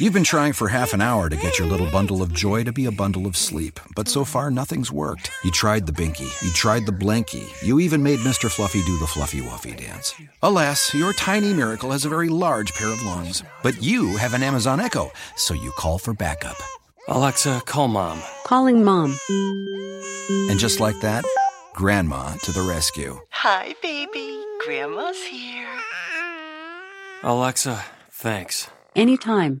You've been trying for half an hour to get your little bundle of joy to be a bundle of sleep, but so far nothing's worked. You tried the Binky, you tried the Blanky, you even made Mr. Fluffy do the Fluffy Wuffy dance. Alas, your tiny miracle has a very large pair of lungs, but you have an Amazon Echo, so you call for backup. Alexa, call mom. Calling mom. And just like that, Grandma to the rescue. Hi, baby. Grandma's here. Alexa, thanks. Anytime.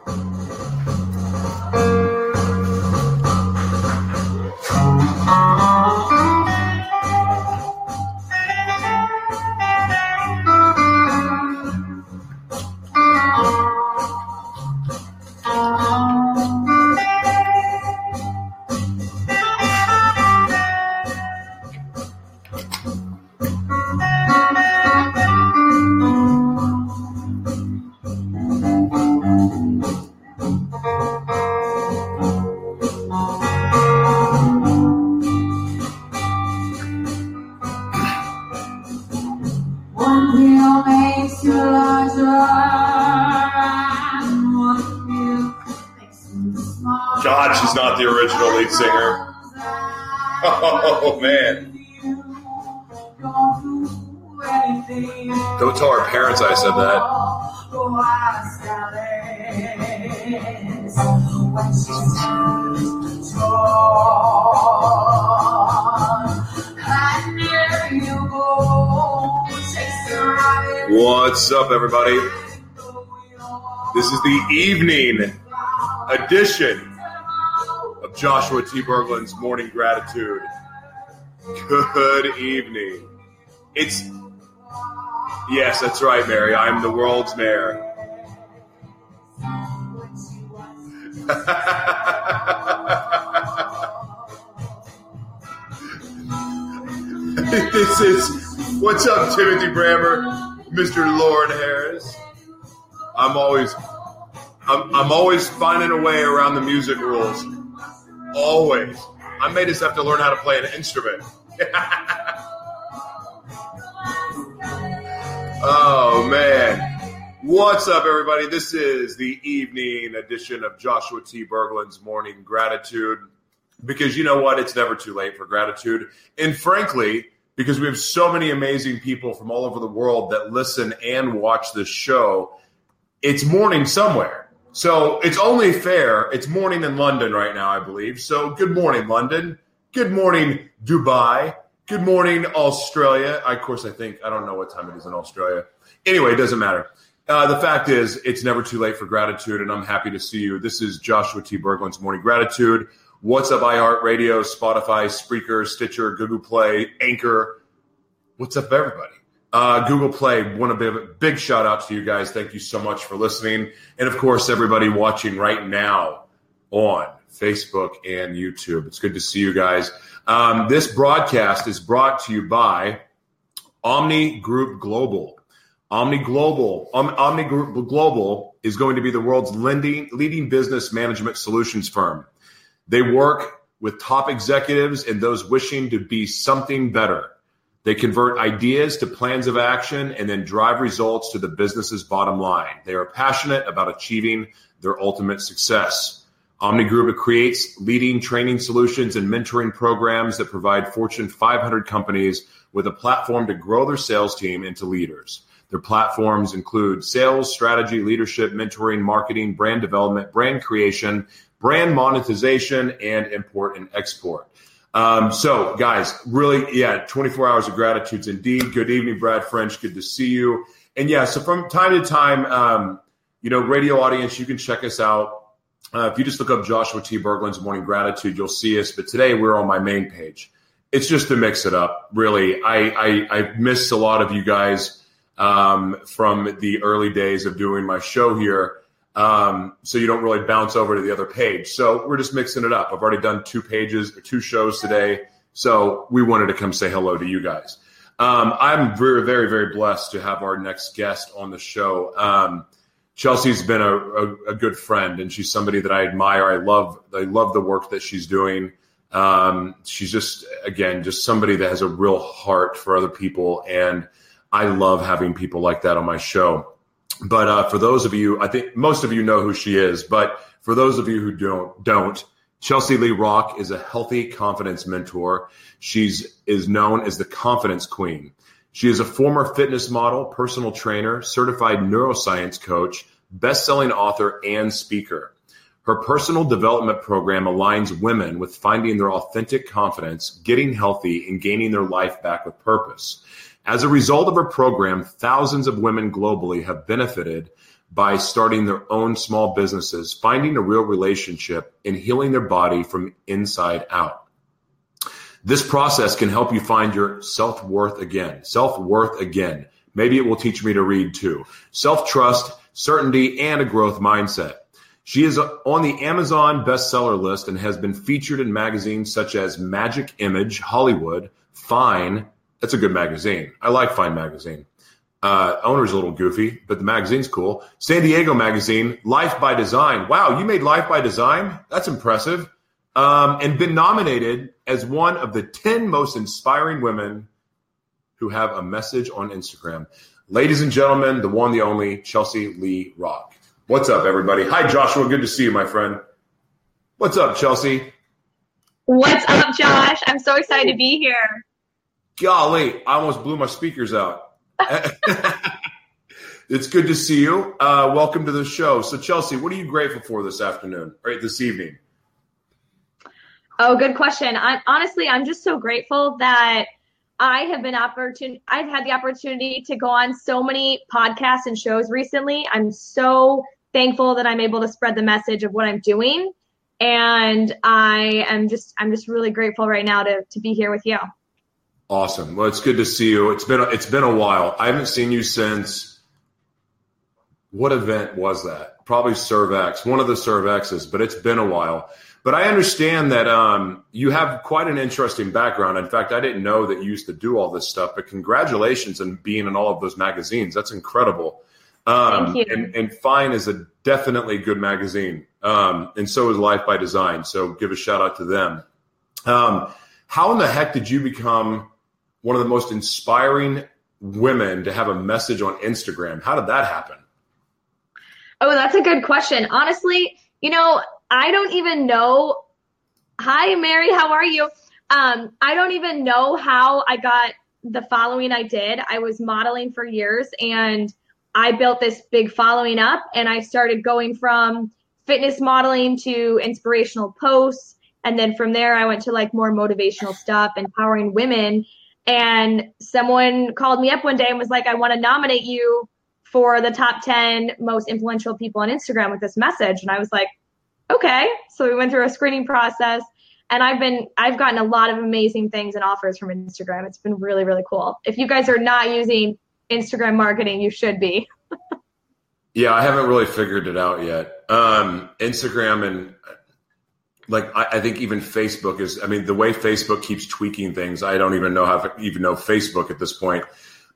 Man! Don't tell our parents I said that. What's up, everybody? This is the evening edition of Joshua T. Berglan's Morning Gratitude. Good evening. It's yes, that's right, Mary. I'm the world's mayor. this is what's up, Timothy Brammer, Mr. Lauren Harris. I'm always, I'm, I'm always finding a way around the music rules. Always. I may just have to learn how to play an instrument. oh man. What's up, everybody? This is the evening edition of Joshua T. Berglan's Morning Gratitude. Because you know what? It's never too late for gratitude. And frankly, because we have so many amazing people from all over the world that listen and watch this show, it's morning somewhere. So it's only fair. It's morning in London right now, I believe. So good morning, London. Good morning, Dubai. Good morning, Australia. I, of course, I think, I don't know what time it is in Australia. Anyway, it doesn't matter. Uh, the fact is, it's never too late for gratitude, and I'm happy to see you. This is Joshua T. Berglan's Morning Gratitude. What's up, iHeartRadio, Spotify, Spreaker, Stitcher, Google Play, Anchor. What's up, everybody? Uh, Google Play, want to give a big shout out to you guys. Thank you so much for listening. And of course, everybody watching right now on Facebook and YouTube. It's good to see you guys. Um, this broadcast is brought to you by Omni Group Global. Omni Global, um, Omni Group Global is going to be the world's lending, leading business management solutions firm. They work with top executives and those wishing to be something better. They convert ideas to plans of action and then drive results to the business's bottom line. They are passionate about achieving their ultimate success. Omni Group creates leading training solutions and mentoring programs that provide Fortune 500 companies with a platform to grow their sales team into leaders. Their platforms include sales, strategy, leadership, mentoring, marketing, brand development, brand creation, brand monetization, and import and export. Um, so, guys, really, yeah, 24 hours of gratitudes indeed. Good evening, Brad French. Good to see you. And yeah, so from time to time, um, you know, radio audience, you can check us out. Uh, if you just look up Joshua T. Berglan's Morning Gratitude, you'll see us. But today we're on my main page. It's just to mix it up, really. I, I, I missed a lot of you guys um, from the early days of doing my show here. Um, so you don't really bounce over to the other page. So we're just mixing it up. I've already done two pages or two shows today. So we wanted to come say hello to you guys. Um, I'm very, very, very blessed to have our next guest on the show. Um, Chelsea's been a, a, a, good friend, and she's somebody that I admire. I love, I love the work that she's doing. Um, she's just, again, just somebody that has a real heart for other people, and I love having people like that on my show. But uh, for those of you, I think most of you know who she is. But for those of you who don't, don't Chelsea Lee Rock is a healthy confidence mentor. She's is known as the confidence queen. She is a former fitness model, personal trainer, certified neuroscience coach, best-selling author, and speaker. Her personal development program aligns women with finding their authentic confidence, getting healthy, and gaining their life back with purpose. As a result of her program, thousands of women globally have benefited by starting their own small businesses, finding a real relationship, and healing their body from inside out. This process can help you find your self worth again. Self worth again. Maybe it will teach me to read too. Self trust, certainty, and a growth mindset. She is on the Amazon bestseller list and has been featured in magazines such as Magic Image, Hollywood, Fine. That's a good magazine. I like Fine magazine. Uh, owner's a little goofy, but the magazine's cool. San Diego Magazine, Life by Design. Wow, you made Life by Design? That's impressive. Um, and been nominated as one of the 10 most inspiring women who have a message on Instagram. Ladies and gentlemen, the one, the only, Chelsea Lee Rock. What's up, everybody? Hi, Joshua. Good to see you, my friend. What's up, Chelsea? What's up, Josh? I'm so excited to be here. Golly, I almost blew my speakers out. it's good to see you. Uh, welcome to the show. So, Chelsea, what are you grateful for this afternoon, right? This evening? Oh, good question. I, honestly, I'm just so grateful that I have been opportun- I've had the opportunity to go on so many podcasts and shows recently. I'm so thankful that I'm able to spread the message of what I'm doing. And I am just I'm just really grateful right now to to be here with you. Awesome. Well, it's good to see you. It's been it's been a while. I haven't seen you since what event was that? Probably Servex, one of the Servexes, but it's been a while. But I understand that um, you have quite an interesting background. In fact, I didn't know that you used to do all this stuff. But congratulations on being in all of those magazines. That's incredible. Um, Thank you. And, and Fine is a definitely good magazine, um, and so is Life by Design. So give a shout out to them. Um, how in the heck did you become one of the most inspiring women to have a message on Instagram? How did that happen? Oh, that's a good question. Honestly, you know, I don't even know. Hi, Mary. How are you? Um, I don't even know how I got the following I did. I was modeling for years and I built this big following up and I started going from fitness modeling to inspirational posts. And then from there, I went to like more motivational stuff, empowering women. And someone called me up one day and was like, I want to nominate you for the top 10 most influential people on Instagram with this message. And I was like, okay. So we went through a screening process and I've been I've gotten a lot of amazing things and offers from Instagram. It's been really really cool. If you guys are not using Instagram marketing, you should be. yeah, I haven't really figured it out yet. Um, Instagram and like I, I, think even Facebook is. I mean, the way Facebook keeps tweaking things, I don't even know how even know Facebook at this point.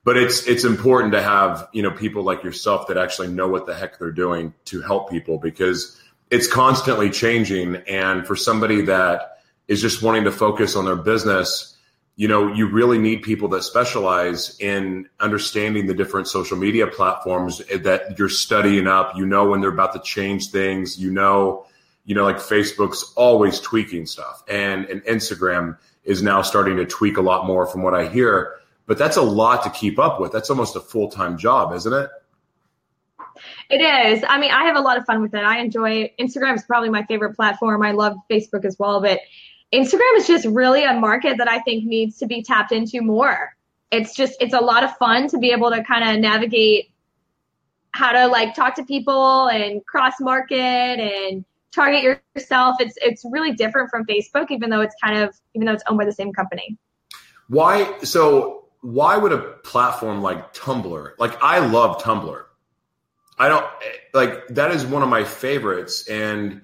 But it's it's important to have you know people like yourself that actually know what the heck they're doing to help people because it's constantly changing. And for somebody that is just wanting to focus on their business, you know, you really need people that specialize in understanding the different social media platforms that you're studying up. You know, when they're about to change things, you know, you know, like Facebook's always tweaking stuff and, and Instagram is now starting to tweak a lot more from what I hear. But that's a lot to keep up with. That's almost a full time job, isn't it? It is. I mean, I have a lot of fun with it. I enjoy. Instagram is probably my favorite platform. I love Facebook as well, but Instagram is just really a market that I think needs to be tapped into more. It's just it's a lot of fun to be able to kind of navigate how to like talk to people and cross market and target yourself. It's it's really different from Facebook, even though it's kind of even though it's owned by the same company. Why so? Why would a platform like Tumblr? Like I love Tumblr. I don't like that is one of my favorites, and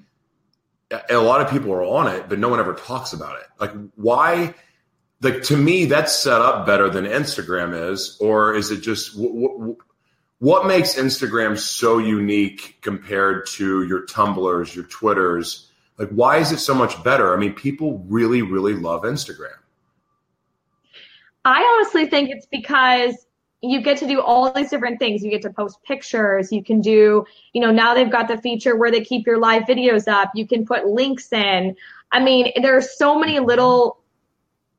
a lot of people are on it, but no one ever talks about it. Like, why? Like to me, that's set up better than Instagram is, or is it just what, what makes Instagram so unique compared to your Tumblrs, your Twitters? Like, why is it so much better? I mean, people really, really love Instagram. I honestly think it's because you get to do all these different things. You get to post pictures. You can do, you know, now they've got the feature where they keep your live videos up. You can put links in. I mean, there are so many little,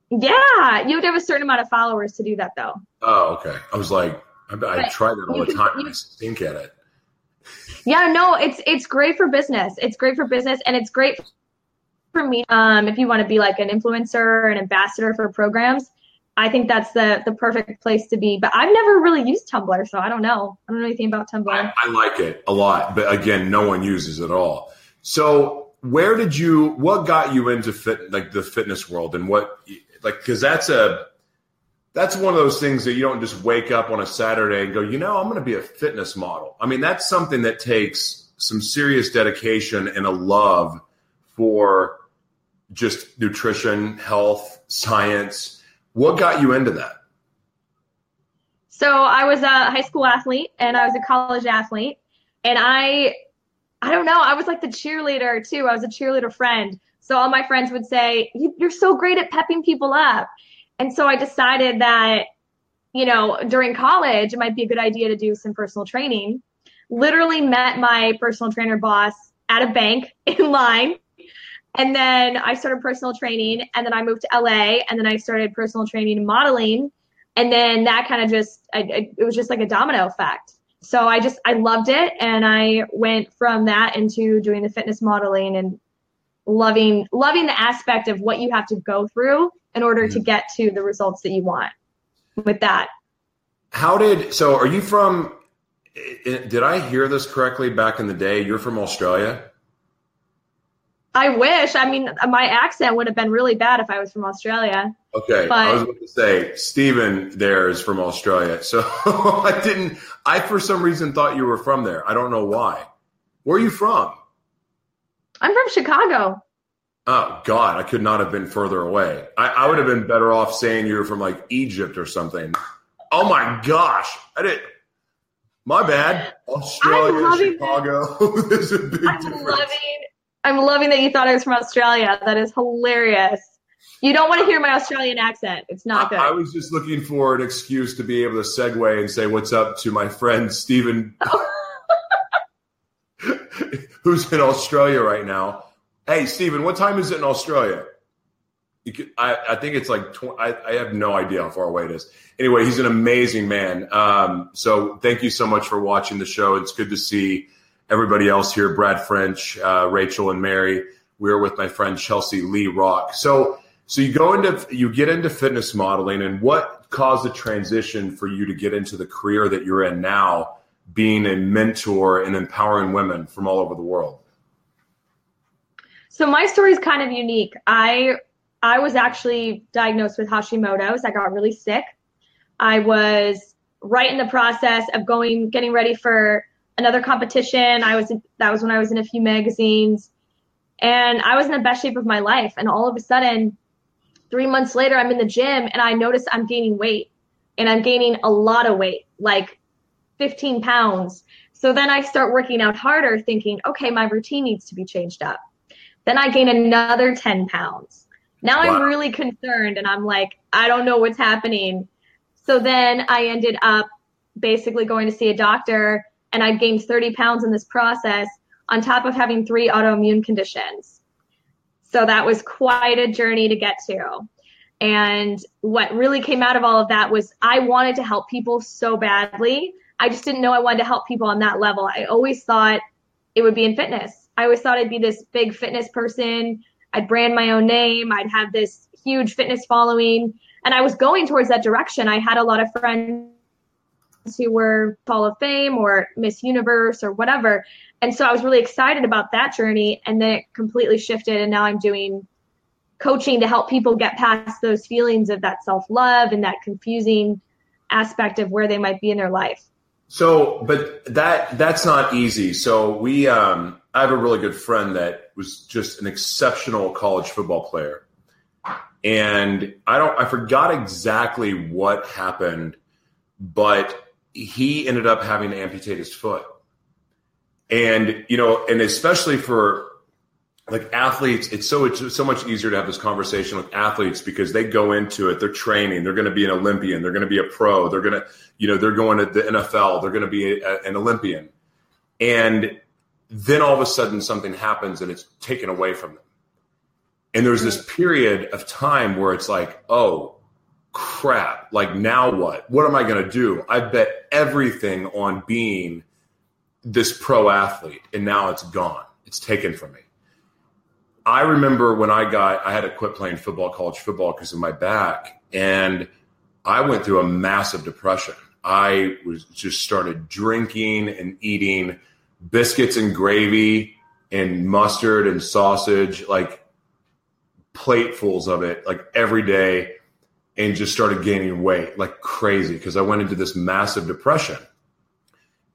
yeah, you have to have a certain amount of followers to do that though. Oh, okay. I was like, I, I try that all the can- time. you- I stink at it. Yeah, no, it's it's great for business. It's great for business, and it's great for me. Um, if you want to be like an influencer, an ambassador for programs, I think that's the the perfect place to be. But I've never really used Tumblr, so I don't know. I don't know anything about Tumblr. I, I like it a lot, but again, no one uses it at all. So, where did you? What got you into fit, like the fitness world, and what, like, because that's a that's one of those things that you don't just wake up on a Saturday and go, you know, I'm going to be a fitness model. I mean, that's something that takes some serious dedication and a love for just nutrition, health, science. What got you into that? So I was a high school athlete and I was a college athlete, and I, I don't know, I was like the cheerleader too. I was a cheerleader friend. So all my friends would say, "You- "You're so great at pepping people up," and so I decided that, you know, during college it might be a good idea to do some personal training. Literally met my personal trainer boss at a bank in line. And then I started personal training, and then I moved to LA, and then I started personal training and modeling and then that kind of just I, it was just like a domino effect so i just i loved it and i went from that into doing the fitness modeling and loving loving the aspect of what you have to go through in order to get to the results that you want with that How did so? Are you from? Did I hear this correctly? Back in the day, you're from Australia. i wish i mean my accent would have been really bad if i was from australia Okay, But- I was going to say Stephen there is from Australia, so I didn't. I for some reason thought you were from there. I don't know why. Where are you from? i'm from chicago Oh God, I could not have been further away. I, I would have been better off saying you're from like Egypt or something. Oh my gosh, I did. My bad. Australia, Chicago. There's a big i'm difference. loving i'm loving that you thought i was from australia that is hilarious you don't want to hear my australian accent it's not good I, I was just looking for an excuse to be able to segue and say what's up to my friend Stephen, who's in Australia right now. Hey, Stephen, what time is it in Australia? Could, I, I think it's like tw- I, I have no idea how far away it is. Anyway, he's an amazing man. Um, so thank you so much for watching the show. It's good to see everybody else here. Brad French, uh, Rachel, and Mary. We're with my friend Chelsea Lee Rock. So so you go into you get into fitness modeling, and what caused the transition for you to get into the career that you're in now, being a mentor and empowering women from all over the world? So my story is kind of unique. I I was actually diagnosed with Hashimoto's. I got really sick. I was right in the process of going getting ready for another competition. I was that was when I was in a few magazines and I was in the best shape of my life and all of a sudden 3 months later I'm in the gym and I notice I'm gaining weight and I'm gaining a lot of weight, like 15 pounds. So then I start working out harder thinking, okay, my routine needs to be changed up. Then I gain another 10 pounds. Now Wow. I'm really concerned and I'm like, I don't know what's happening. So then I ended up basically going to see a doctor and I gained 30 pounds in this process on top of having three autoimmune conditions. So that was quite a journey to get to. And what really came out of all of that was I wanted to help people so badly. I just didn't know I wanted to help people on that level. I always thought it would be in fitness. I always thought I'd be this big fitness person. I'd brand my own name. I'd have this huge fitness following. And I was going towards that direction. I had a lot of friends who were Hall of Fame or Miss Universe or whatever. And so I was really excited about that journey. And then it completely shifted. And now I'm doing coaching to help people get past those feelings of that self love and that confusing aspect of where they might be in their life. So, but that that's not easy. So we, um, I have a really good friend that was just an exceptional college football player, and I don't, I forgot exactly what happened, but he ended up having to amputate his foot, and you know, and especially for like athletes, it's so it's so much easier to have this conversation with athletes because they go into it, they're training, they're going to be an Olympian, they're going to be a pro, they're going to, you know, they're going to the NFL, they're going to be a, an Olympian, and then all of a sudden something happens and it's taken away from them, and there's this period of time where it's like, oh crap, like now what? What am I going to do? I bet everything on being this pro athlete, and now it's gone, it's taken from me I remember when I got, I had to quit playing football, college football because of my back. And I went through a massive depression. I was just started drinking and eating biscuits and gravy and mustard and sausage, like platefuls of it, like every day, and just started gaining weight like crazy because I went into this massive depression.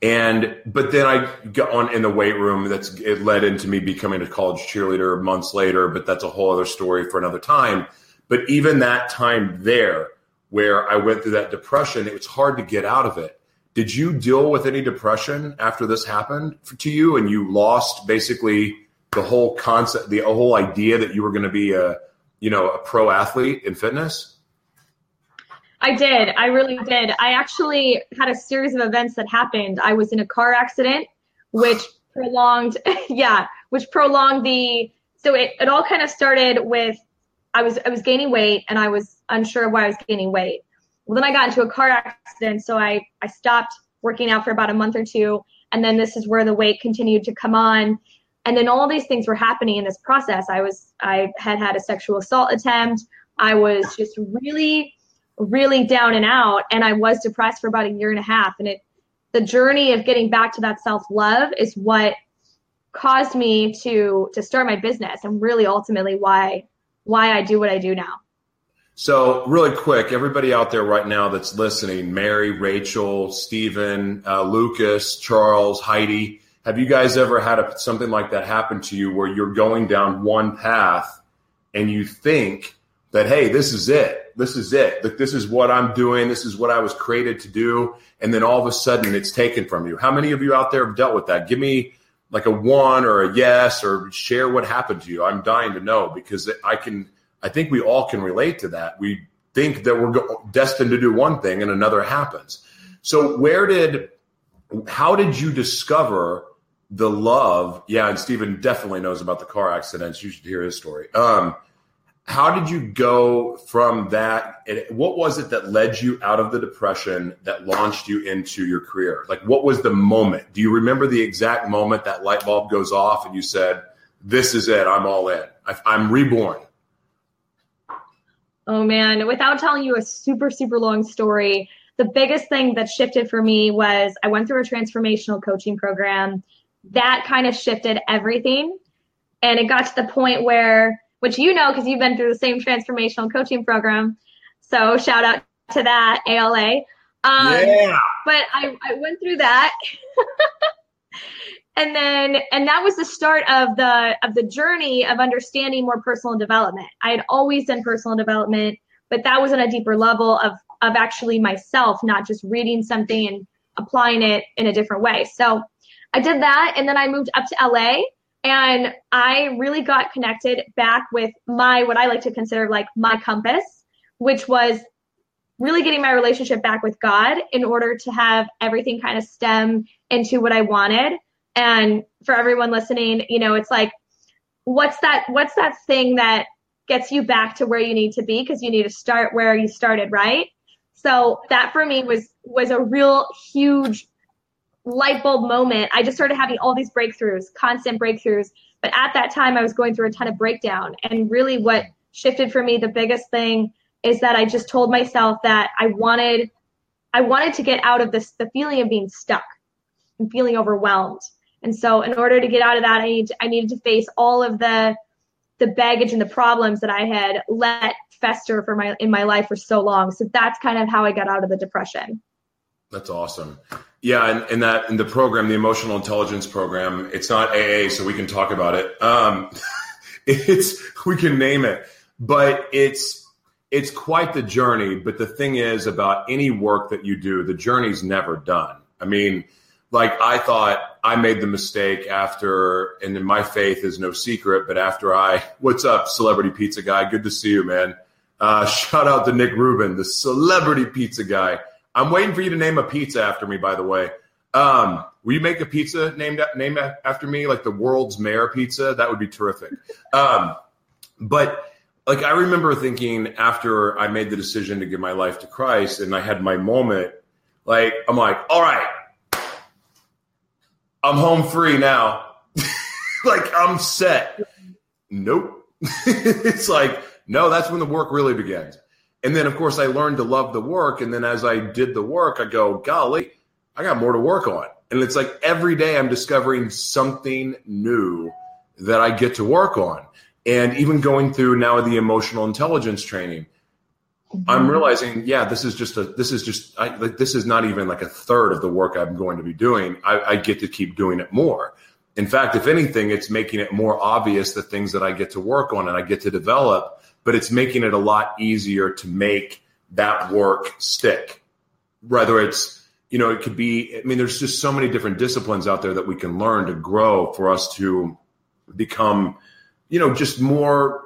And but then I got on in the weight room. That's it led into me becoming a college cheerleader months later. But that's a whole other story for another time. But even that time there, where I went through that depression, it was hard to get out of it. Did you deal with any depression after this happened to you, and you lost basically the whole concept, the whole idea that you were going to be a, you know, a pro athlete in fitness? I did. I really did. I actually had a series of events that happened. I was in a car accident, which prolonged, yeah, which prolonged the. So it, it all kind of started with I was I was gaining weight and I was unsure why I was gaining weight. Well, then I got into a car accident, so I I stopped working out for about a month or two, and then this is where the weight continued to come on, and then all these things were happening in this process. I was I had had a sexual assault attempt. I was just really really down and out and I was depressed for about a year and a half and it the journey of getting back to that self-love is what caused me to to start my business and really ultimately why why I do what I do now. So, really quick, everybody out there right now that's listening, Mary, Rachel, Stephen, uh, Lucas, Charles, Heidi, have you guys ever had a, something like that happen to you where you're going down one path and you think that, hey, this is it? this is it. Like this is what I'm doing. This is what I was created to do. And then all of a sudden it's taken from you. How many of you out there have dealt with that? Give me like a one or a yes or share what happened to you. I'm dying to know because I can, I think we all can relate to that. We think that we're destined to do one thing and another happens. So where did, how did you discover the love? Yeah. And Stephen definitely knows about the car accidents. You should hear his story. Um, how did you go from that and what was it that led you out of the depression that launched you into your career like what was the moment do you remember the exact moment that light bulb goes off and you said this is it i'm all in i'm reborn oh man without telling you a super super long story the biggest thing that shifted for me was i went through a transformational coaching program that kind of shifted everything and it got to the point where which you know because you've been through the same transformational coaching program. So shout out to that ALA. Um, yeah. But I, I went through that. and then and that was the start of the of the journey of understanding more personal development. I had always done personal development, but that was on a deeper level of of actually myself, not just reading something and applying it in a different way. So I did that and then I moved up to LA and I really got connected back with my, what I like to consider like my compass, which was really getting my relationship back with God in order to have everything kind of stem into what I wanted. And for everyone listening, you know, it's like, what's that, what's that thing that gets you back to where you need to be? Cause you need to start where you started, right? So that for me was, was a real huge light bulb moment, I just started having all these breakthroughs, constant breakthroughs. But at that time, I was going through a ton of breakdown. And really, what shifted for me, the biggest thing is that I just told myself that I wanted, I wanted to get out of this, the feeling of being stuck and feeling overwhelmed. And so, in order to get out of that, I need, I needed to face all of the, the baggage and the problems that I had let fester for my in my life for so long. So that's kind of how I got out of the depression. That's awesome. Yeah, and, and that in the program, the emotional intelligence program, it's not AA, so we can talk about it. Um, it's we can name it, but it's it's quite the journey. But the thing is about any work that you do, the journey's never done. I mean, like I thought I made the mistake after, and then my faith is no secret, but after I, what's up, celebrity pizza guy? Good to see you, man. Uh, shout out to Nick Rubin, the celebrity pizza guy. I'm waiting for you to name a pizza after me, by the way. Um, will you make a pizza named named after me, like the world's mayor pizza? That would be terrific. Um, but like I remember thinking after I made the decision to give my life to Christ, and I had my moment. Like I'm like, all right, I'm home free now. like I'm set. Nope. it's like, no, that's when the work really begins. And then, of course, I learned to love the work. And then as I did the work, I go, golly, I got more to work on. And it's like every day I'm discovering something new that I get to work on. And even going through now the emotional intelligence training, Mm-hmm. I'm realizing, yeah, this is just a, this is just, I, like, this is not even like a third of the work I'm going to be doing. I, I get to keep doing it more. In fact, if anything, it's making it more obvious the things that I get to work on and I get to develop, but it's making it a lot easier to make that work stick. Whether it's, you know, it could be, I mean, there's just so many different disciplines out there that we can learn to grow for us to become, you know, just more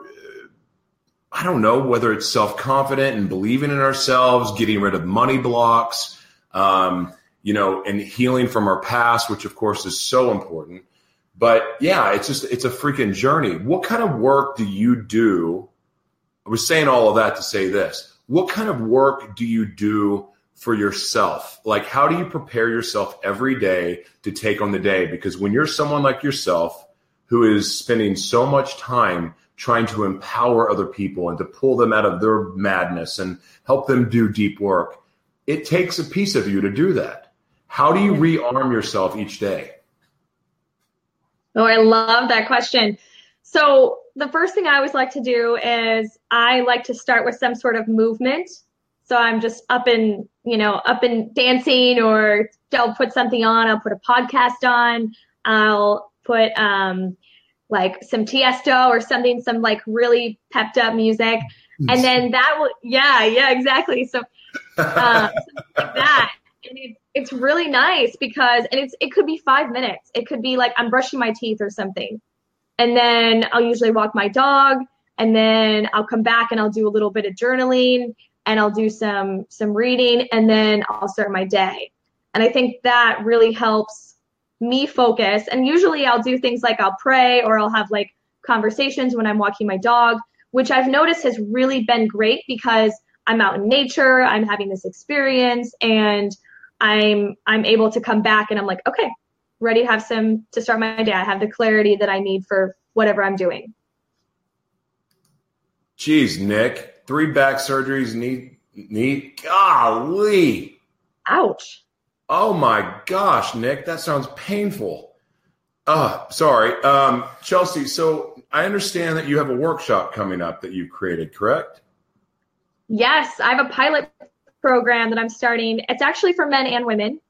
I don't know whether it's self confident and believing in ourselves, getting rid of money blocks, um, you know, and healing from our past, which of course is so important. But yeah, it's just it's a freaking journey. What kind of work do you do? I was saying all of that to say this. What kind of work do you do for yourself? Like, how do you prepare yourself every day to take on the day? Because when you're someone like yourself who is spending so much time trying to empower other people and to pull them out of their madness and help them do deep work. It takes a piece of you to do that. How do you rearm yourself each day? Oh, I love that question. So, the first thing I always like to do is I like to start with some sort of movement. So, I'm just up and, you know, up and dancing, or I'll put something on, I'll put a podcast on, I'll put, um, like some Tiesto or something, some like really pepped up music. And then that will, yeah, yeah, exactly. So, uh, like that. And it, it's really nice because, and it's, it could be five minutes. It could be like I'm brushing my teeth or something. And then I'll usually walk my dog and then I'll come back and I'll do a little bit of journaling and I'll do some, some reading and then I'll start my day. And I think that really helps me focus. And usually I'll do things like I'll pray or I'll have like conversations when I'm walking my dog, which I've noticed has really been great because I'm out in nature, I'm having this experience and I'm I'm able to come back and I'm like, okay, ready to have some to start my day. I have the clarity that I need for whatever I'm doing. Jeez, Nick, three back surgeries, knee, knee, golly. Ouch. Oh my gosh, Nick, that sounds painful. Uh, sorry. Um, Chelsea, so I understand that you have a workshop coming up that you created, correct? Yes, I have a pilot program that I'm starting. It's actually for men and women,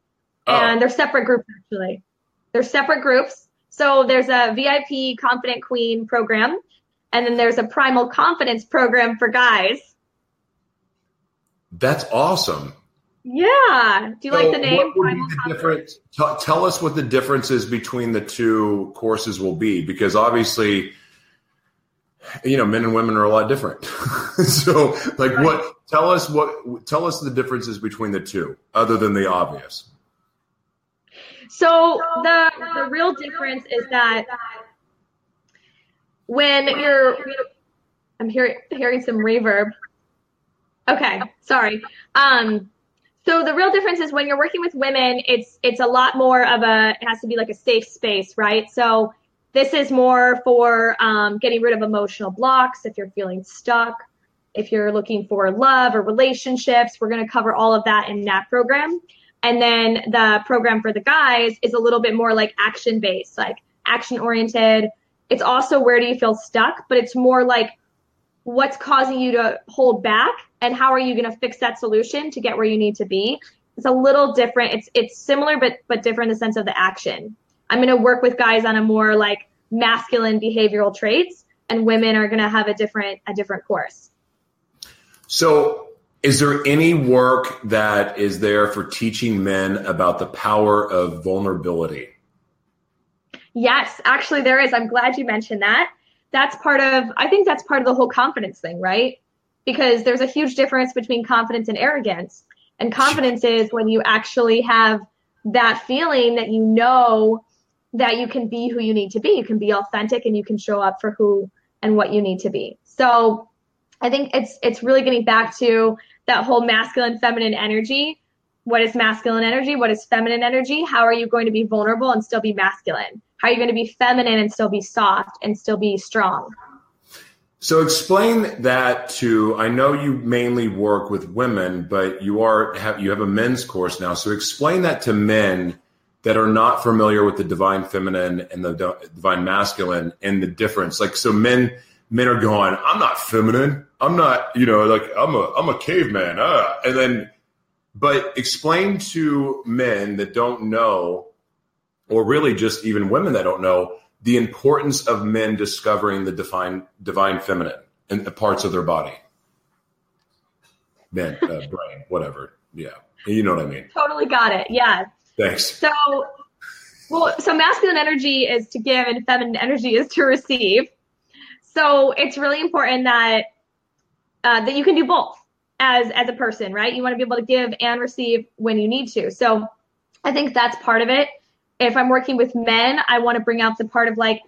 oh. and they're separate groups actually. They're separate groups. So there's a VIP Confident Queen program, and then there's a Primal Confidence program for guys. That's awesome. Yeah. Do you so like the name? The difference, t- tell us what the differences between the two courses will be, because obviously, you know, men and women are a lot different. so, like, right. what? Tell us what. Tell us the differences between the two, other than the obvious. So the the real difference is that when you're, I'm hearing hearing some reverb. Okay, sorry. Um, so the real difference is when you're working with women, it's it's a lot more of a it has to be like a safe space, right? So this is more for um, getting rid of emotional blocks if you're feeling stuck, if you're looking for love or relationships. We're going to cover all of that in that program. And then the program for the guys is a little bit more like action based, like action oriented. It's also where do you feel stuck, but it's more like what's causing you to hold back and how are you going to fix that solution to get where you need to be it's a little different it's it's similar but but different in the sense of the action i'm going to work with guys on a more like masculine behavioral traits and women are going to have a different a different course so Is there any work that is there for teaching men about the power of vulnerability? Yes, actually, there is. I'm glad you mentioned that. That's part of, I think that's part of the whole confidence thing, right? Because there's a huge difference between confidence and arrogance. And confidence is when you actually have that feeling that you know that you can be who you need to be. You can be authentic and you can show up for who and what you need to be. So I think it's it's really getting back to that whole masculine feminine energy. What is masculine energy? What is feminine energy? How are you going to be vulnerable and still be masculine? How are you going to be feminine and still be soft and still be strong? So explain that to I know you mainly work with women, but you are have you have a men's course now. So explain that to men that are not familiar with the divine feminine and the divine masculine and the difference. Like so men men are going, I'm not feminine. I'm not, you know, like I'm a I'm a caveman. Uh. And then but explain to men that don't know or really just even women that don't know the importance of men discovering the divine divine feminine in the parts of their body. Men, uh, brain, whatever. Yeah. You know what I mean. Totally got it. Yeah. Thanks. So, well, so masculine energy is to give and feminine energy is to receive. So it's really important that uh, that you can do both as as a person, right? You want to be able to give and receive when you need to. So I think that's part of it. If I'm working with men, I want to bring out the part of like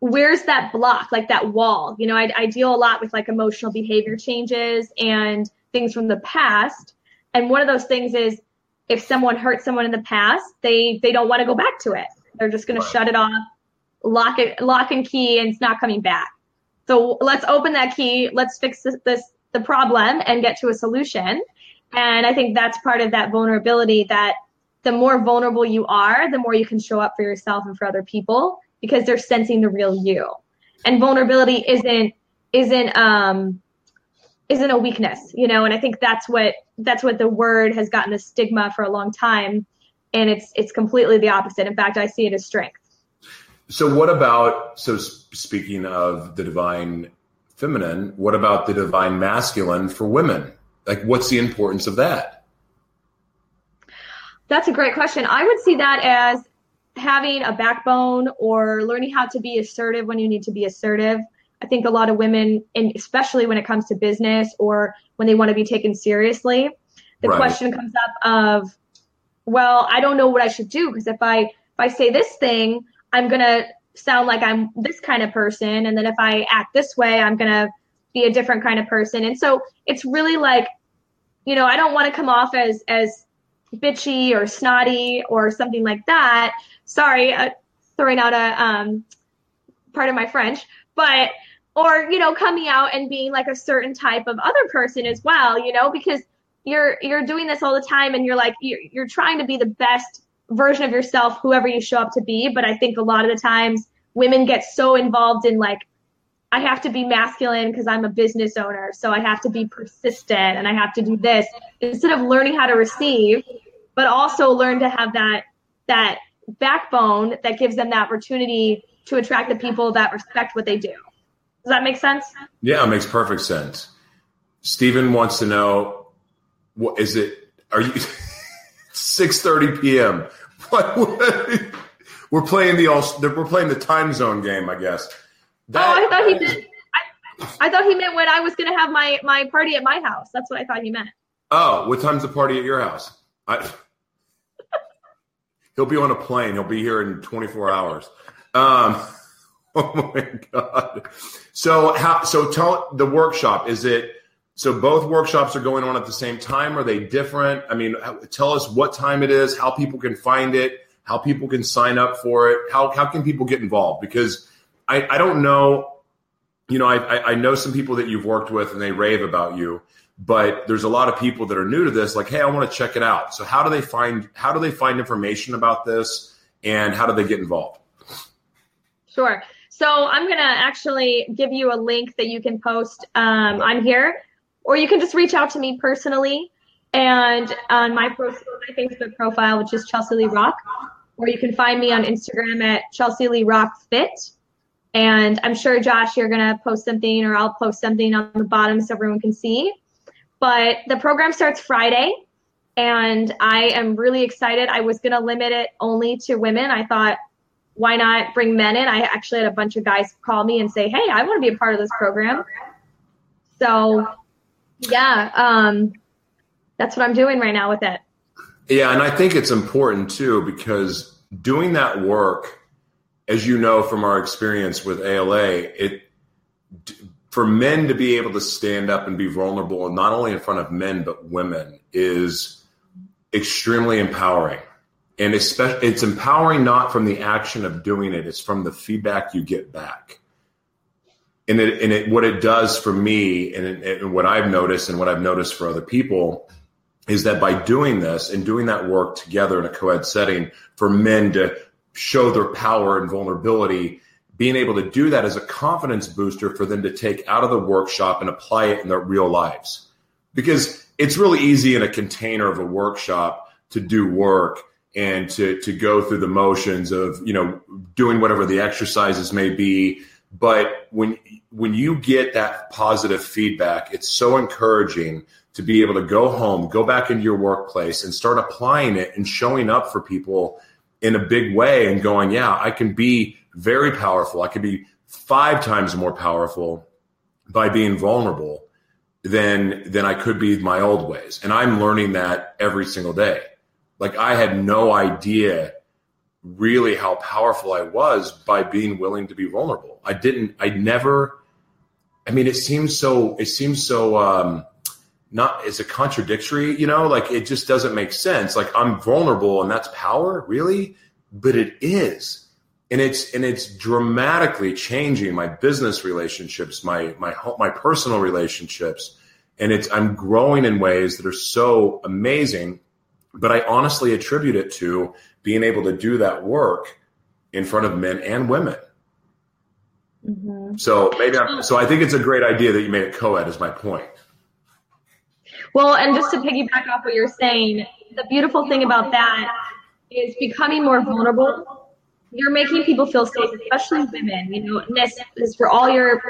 where's that block, like that wall. You know, I, I deal a lot with like emotional behavior changes and things from the past. And one of those things is if someone hurt someone in the past, they they don't want to go back to it. They're just going right. to shut it off, lock it, lock and key, and it's not coming back. So let's open that key. Let's fix this, this the problem and get to a solution. And I think that's part of that vulnerability. That the more vulnerable you are, the more you can show up for yourself and for other people because they're sensing the real you. And vulnerability isn't isn't um isn't a weakness, you know, and I think that's what that's what the word has gotten a stigma for a long time. And it's it's completely the opposite. In fact, I see it as strength. So what about so speaking of the divine feminine, what about the divine masculine for women? Like what's the importance of that? That's a great question. I would see that as having a backbone or learning how to be assertive when you need to be assertive I think a lot of women, and especially when it comes to business or when they want to be taken seriously, the right. question comes up of, well, I don't know what I should do because if I if I say this thing, I'm gonna sound like I'm this kind of person, and then if I act this way, I'm gonna be a different kind of person. And so it's really like, you know, I don't want to come off as as bitchy or snotty or something like that. Sorry, uh, throwing out a um, part of my French, but or you know coming out and being like a certain type of other person as well you know because you're you're doing this all the time and you're like you're, you're trying to be the best version of yourself whoever you show up to be but i think a lot of the times women get so involved in like i have to be masculine because i'm a business owner so i have to be persistent and i have to do this instead of learning how to receive but also learn to have that that backbone that gives them the opportunity to attract the people that respect what they do does that make sense? Yeah, it makes perfect sense. Stephen wants to know what is it? Are you 6:30 p.m. What, what, we're playing the all we're playing the time zone game, I guess. That, oh, I thought he meant I, I thought he meant when I was going to have my my party at my house. That's what I thought he meant. Oh, what time's the party at your house? I, he'll be on a plane. He'll be here in 24 hours. Um, Oh my god! So how? So tell the workshop. Is it so? Both workshops are going on at the same time. Are they different? I mean, tell us what time it is, how people can find it, how people can sign up for it, how how can people get involved? Because I I don't know. You know, I I know some people that you've worked with and they rave about you, but there's a lot of people that are new to this. Like, hey, I want to check it out. So how do they find how do they find information about this, and how do they get involved? Sure. So I'm going to actually give you a link that you can post um, on here, or you can just reach out to me personally and on my, my Facebook profile, which is Chelsea Lee Rock, or you can find me on Instagram at Chelsea Lee Rock Fit. And I'm sure, Josh, you're going to post something, or I'll post something on the bottom so everyone can see. but the program starts Friday, and I am really excited. I was going to limit it only to women. I thought, why not bring men in? I actually had a bunch of guys call me and say, hey, I want to be a part of this program. So, yeah, um, that's what I'm doing right now with it. Yeah, and I think it's important too because doing that work, as you know from our experience with ALA, it for men to be able to stand up and be vulnerable, not only in front of men but women, is extremely empowering. And especially, it's empowering not from the action of doing it; it's from the feedback you get back. And it, and it, what it does for me, and, it, and what I've noticed, and what I've noticed for other people, is that by doing this and doing that work together in a co-ed setting, for men to show their power and vulnerability, being able to do that as a confidence booster for them to take out of the workshop and apply it in their real lives. Because it's really easy in a container of a workshop to do work and to to go through the motions of you know doing whatever the exercises may be but when when you get that positive feedback it's so encouraging to be able to go home go back into your workplace and start applying it and showing up for people in a big way and going yeah i can be very powerful. I can be five times more powerful by being vulnerable than than i could be my old ways. And i'm learning that every single day. Like I had no idea really how powerful I was by being willing to be vulnerable. I didn't, I never, I mean, it seems so, it seems so, um, not as a contradictory, you know, like it just doesn't make sense. Like I'm vulnerable and that's power, really? But it is. And it's and it's dramatically changing my business relationships, my my my personal relationships, and it's I'm growing in ways that are so amazing but I honestly attribute it to being able to do that work in front of men and women. Mm-hmm. So maybe I'm, so I think it's a great idea that you made it co-ed is my point. Well, and just to piggyback off what you're saying, the beautiful thing about that is becoming more vulnerable. You're making people feel safe, especially women. You know, this is for all your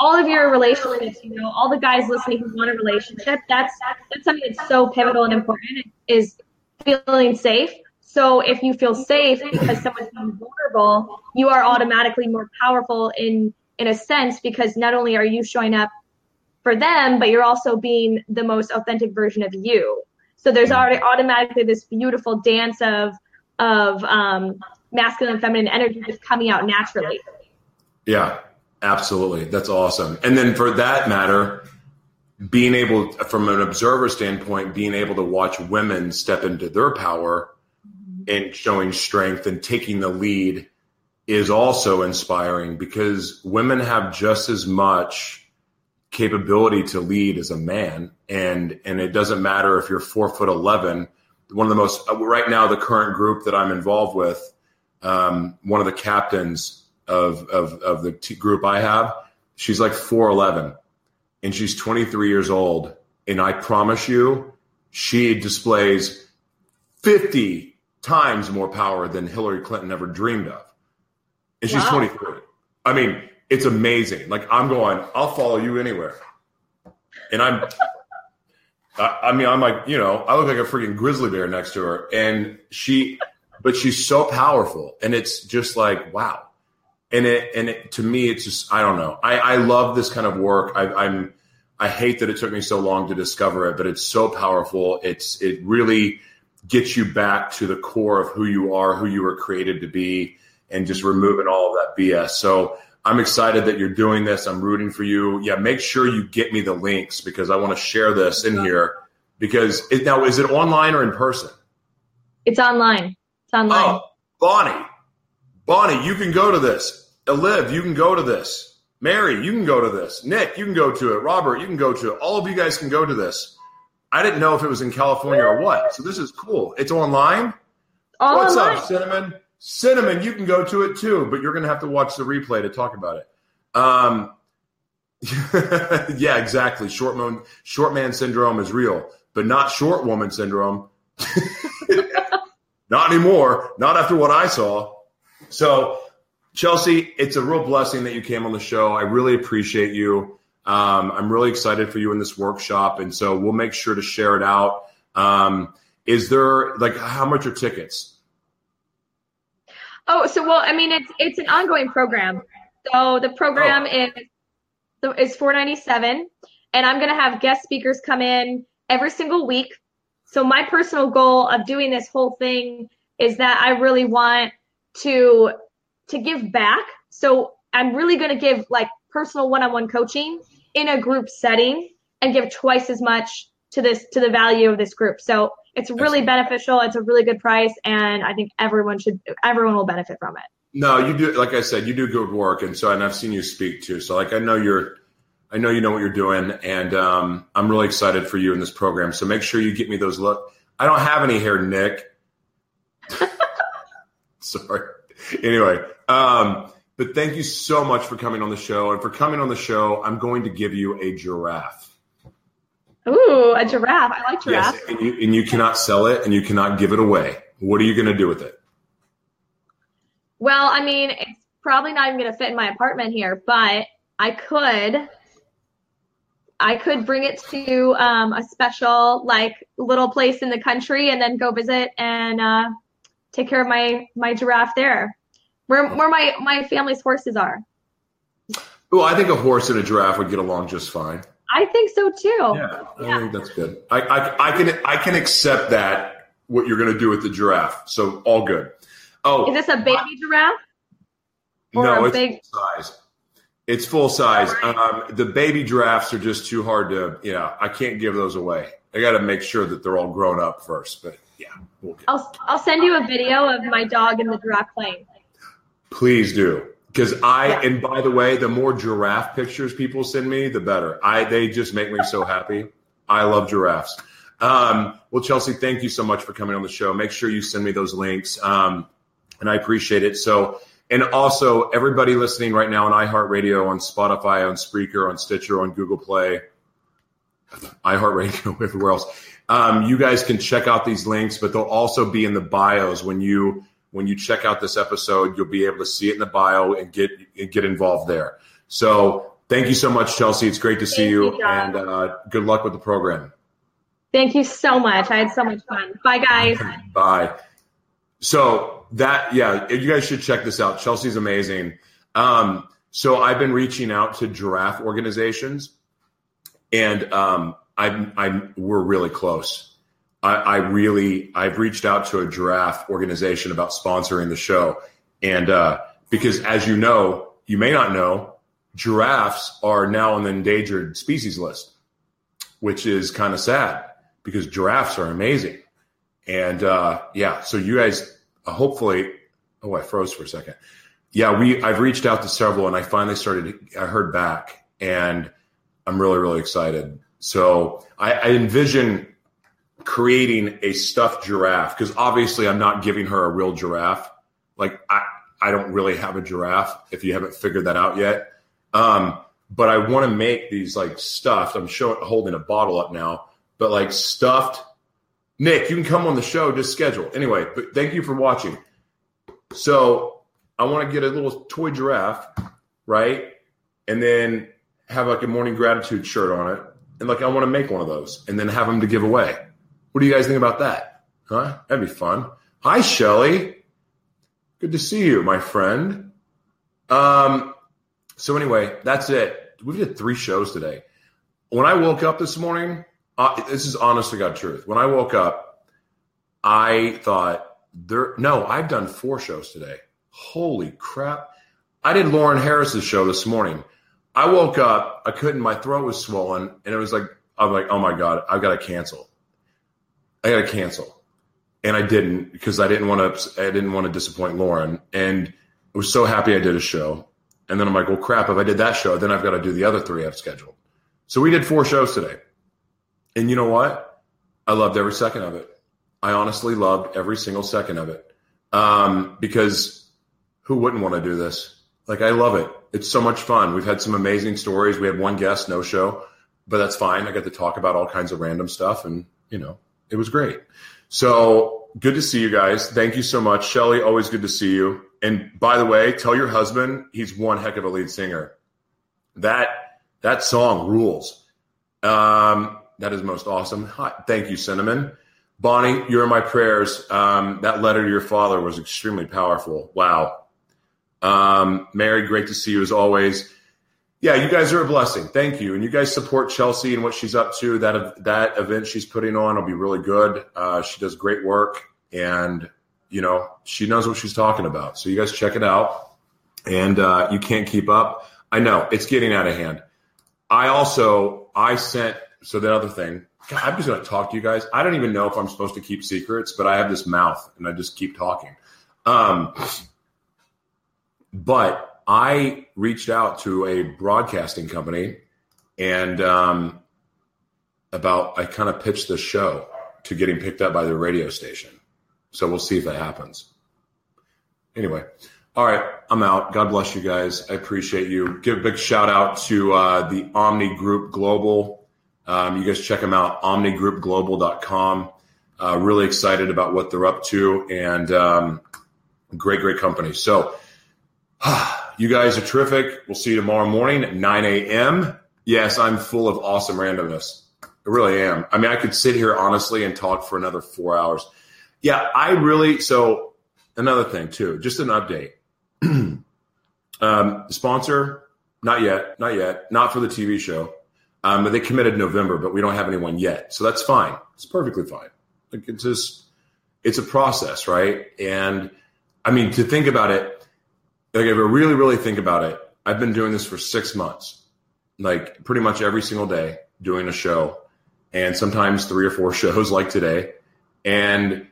all of your relationships, you know, all the guys listening who want a relationship, that's that's something that's so pivotal and important is feeling safe. So if you feel safe because someone's vulnerable, you are automatically more powerful in in a sense because not only are you showing up for them, but you're also being the most authentic version of you. So there's already automatically this beautiful dance of of um, masculine and feminine energy just coming out naturally. Yeah, Absolutely. That's awesome. And then for that matter, being able, from an observer standpoint, being able to watch women step into their power and showing strength and taking the lead is also inspiring because women have just as much capability to lead as a man. And, and it doesn't matter if you're four foot 11. One of the most, right now, the current group that I'm involved with, um, one of the captains of of of the t- group I have, she's like 4'11 and she's 23 years old and I promise you she displays 50 times more power than Hillary Clinton ever dreamed of. And she's wow. 23. I mean, it's amazing. Like I'm going, I'll follow you anywhere. And I'm I, I mean, I'm like, you know, I look like a freaking grizzly bear next to her. And she but she's so powerful. And it's just like, wow and it and it, to me it's just i don't know i i love this kind of work I, i'm i hate that it took me so long to discover it but it's so powerful it's it really gets you back to the core of who you are who you were created to be and just removing all of that bs so i'm excited that you're doing this i'm rooting for you yeah make sure you get me the links because i want to share this in here because it, now is it online or in person it's online it's online oh bonnie bonnie you can go to this Liv, you can go to this. Mary, you can go to this. Nick, you can go to it. Robert, you can go to it. All of you guys can go to this. I didn't know if it was in California or what. So this is cool. It's online. All What's online. up, Cinnamon? Cinnamon, you can go to it too, but you're going to have to watch the replay to talk about it. Um, yeah, exactly. Short man, short man syndrome is real, but not short woman syndrome. not anymore. Not after what I saw. So Chelsea, it's a real blessing that you came on the show. I really appreciate you. Um, I'm really excited for you in this workshop, and so we'll make sure to share it out. Um, is there like how much are tickets? Oh, so well, I mean, it's it's an ongoing program. So the program Oh. is so is four ninety seven, and I'm gonna have guest speakers come in every single week. So my personal goal of doing this whole thing is that I really want to to give back. So I'm really gonna give like personal one-on-one coaching in a group setting and give twice as much to this to the value of this group. So it's really beneficial. It's a really good price, and I think everyone should everyone will benefit from it. No, you do. Like I said, you do good work, and so and I've seen you speak too. So like I know you're, I know you know what you're doing, and um, I'm really excited for you in this program. So make sure you get me those look. I don't have any hair, Nick. Sorry. Anyway, um, but thank you so much for coming on the show, and for coming on the show, I'm going to give you a giraffe. Ooh, a giraffe. I like giraffe. Yes, and you and you cannot sell it, and you cannot give it away. What are you going to do with it? Well, I mean, it's probably not even going to fit in my apartment here, but I could. I could bring it to um, a special, like, little place in the country, and then go visit and uh, take care of my my giraffe there, where where my my family's horses are. Well, I think a horse and a giraffe would get along just fine. I think so too. Yeah, I think that's good. I, I, I can I can accept that what you're going to do with the giraffe. So all good. Oh, Is this a baby giraffe? or no, it's big- full size. It's full size. All Um, the baby giraffes are just too hard to. Yeah, I can't give those away. I got to make sure that they're all grown up first. But yeah, we'll get. I'll I'll send you a video of my dog and the giraffe playing. Please do. Because I Yeah. and by the way, the more giraffe pictures people send me, the better. I they just make me so happy. I love giraffes. Um, well, Chelsea, thank you so much for coming on the show. Make sure you send me those links, um, and I appreciate it. So, and also everybody listening right now on iHeartRadio, on Spotify, on Spreaker, on Stitcher, on Google Play, iHeartRadio, everywhere else. Um, you guys can check out these links, but they'll also be in the bios when you when you check out this episode. You'll be able to see it in the bio and get and get involved there. So thank you so much, Chelsea. It's great to see Thank you, you, and uh, good luck with the program. Thank you so much. I had so much fun. Bye, guys. Bye. So that yeah, you guys should check this out. Chelsea's amazing. Um, so I've been reaching out to giraffe organizations, and um, I'm I'm we're really close. I, I really I've reached out to a giraffe organization about sponsoring the show, and uh, because as you know, you may not know, giraffes are now on the endangered species list, which is kind of sad because giraffes are amazing. And uh, yeah, so you guys uh, hopefully. Oh, I froze for a second. Yeah, we I've reached out to several, and I finally started. I heard back, and I'm really really excited. So I, I envision creating a stuffed giraffe because obviously I'm not giving her a real giraffe. Like I I don't really have a giraffe. If you haven't figured that out yet, um, but I want to make these like stuffed. I'm showing holding a bottle up now, but like stuffed Nick, you can come on the show, just schedule. Anyway, but thank you for watching. So I want to get a little toy giraffe, right? And then have like a morning gratitude shirt on it. And like I want to make one of those and then have them to give away. What do you guys think about that? Huh? That'd be fun. Hi, Shelly. Good to see you, my friend. Um, so anyway, that's it. We did three shows today. When I woke up this morning, uh, this is honest to God truth. When I woke up, I thought there. No, I've done four shows today. Holy crap! I did Lauren Harris's show this morning. I woke up, I couldn't. My throat was swollen, and it was like I'm like, oh my god, I've got to cancel. I got to cancel, and I didn't because I didn't want to. I didn't want to disappoint Lauren, and I was so happy I did a show. And then I'm like, well, crap. If I did that show, then I've got to do the other three I've scheduled. So we did four shows today. And you know what? I loved every second of it. I honestly loved every single second of it. Um, because who wouldn't want to do this? Like, I love it. It's so much fun. We've had some amazing stories. We had one guest, no show, but that's fine. I got to talk about all kinds of random stuff and, you know, it was great. So good to see you guys. Thank you so much. Shelly, always good to see you. And by the way, tell your husband he's one heck of a lead singer. That That song rules. Um, that is most awesome. Thank you, Cinnamon. Bonnie, you're in my prayers. Um, that letter to your father was extremely powerful. Wow. Um, Mary, great to see you as always. Yeah, you guys are a blessing. Thank you, and you guys support Chelsea and what she's up to. That that event she's putting on will be really good. Uh, she does great work, and you know she knows what she's talking about. So you guys check it out, and uh, you can't keep up. I know it's getting out of hand. I also I sent so the other thing. God, I'm just going to talk to you guys. I don't even know if I'm supposed to keep secrets, but I have this mouth and I just keep talking. Um, but I reached out to a broadcasting company and um, about I kind of pitched the show to getting picked up by the radio station. So we'll see if that happens. Anyway, all right, I'm out. God bless you guys. I appreciate you. Give a big shout out to uh, the Omni Group Global. Um, you guys check them out, omnigroupglobal.com. Uh, really excited about what they're up to and um, great, great company. So, you guys are terrific. We'll see you tomorrow morning at 9 a.m. Yes, I'm full of awesome randomness. I really am. I mean, I could sit here honestly and talk for another four hours. Yeah, I really. So, another thing too, just an update. um, sponsor, not yet, not yet, not for the TV show. Um, but they committed November, but we don't have anyone yet, so that's fine. It's perfectly fine. Like it's just, it's a process, right? And I mean, to think about it, like if I really, really think about it, I've been doing this for six months, like pretty much every single day doing a show, and sometimes three or four shows like today, and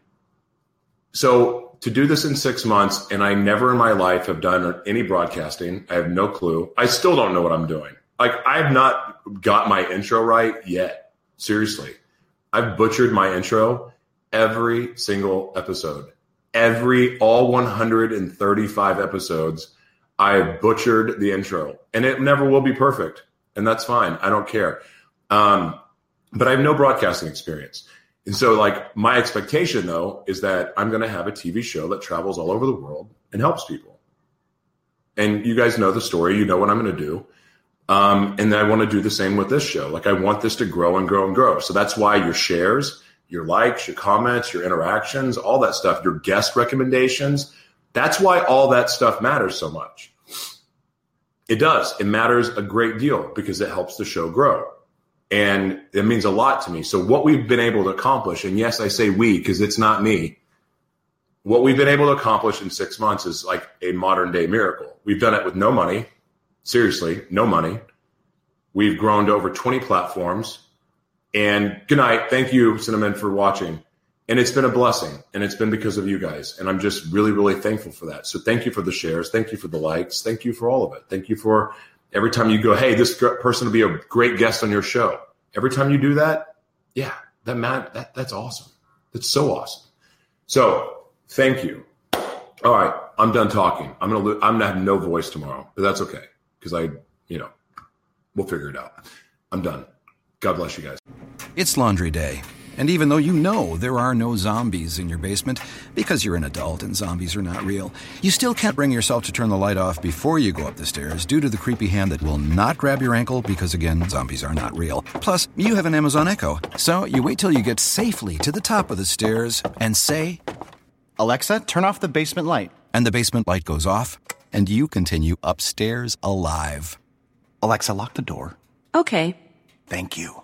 so to do this in six months, and I never in my life have done any broadcasting. I have no clue. I still don't know what I'm doing. Like I have not got my intro right yet. Seriously, I've butchered my intro every single episode. Every all 135 episodes, I butchered the intro, and it never will be perfect, and that's fine. I don't care. Um, but I have no broadcasting experience. And so, like, my expectation though is that I'm going to have a TV show that travels all over the world and helps people. And you guys know the story. You know what I'm going to do. Um, and I want to do the same with this show. Like, I want this to grow and grow and grow. So that's why your shares, your likes, your comments, your interactions, all that stuff, your guest recommendations. That's why all that stuff matters so much. It does. It matters a great deal because it helps the show grow. And it means a lot to me. So, what we've been able to accomplish, and yes, I say we because it's not me, what we've been able to accomplish in six months is like a modern day miracle. We've done it with no money. Seriously, no money. We've grown to over 20 platforms. And good night. Thank you, Cinnamon, for watching. And it's been a blessing. And it's been because of you guys. And I'm just really, really thankful for that. So thank you for the shares. Thank you for the likes. Thank you for all of it. Thank you for every time you go, hey, this person will be a great guest on your show. Every time you do that, yeah, that man, that that's awesome. That's so awesome. So thank you. All right, I'm done talking. I'm gonna I'm gonna have no voice tomorrow, but that's okay because I, you know, we'll figure it out. I'm done. God bless you guys. It's laundry day. And even though you know there are no zombies in your basement, because you're an adult and zombies are not real, you still can't bring yourself to turn the light off before you go up the stairs due to the creepy hand that will not grab your ankle because, again, zombies are not real. Plus, you have an Amazon Echo, so you wait till you get safely to the top of the stairs and say, Alexa, turn off the basement light. and the basement light goes off, and you continue upstairs alive. Alexa, lock the door. Okay. Thank you.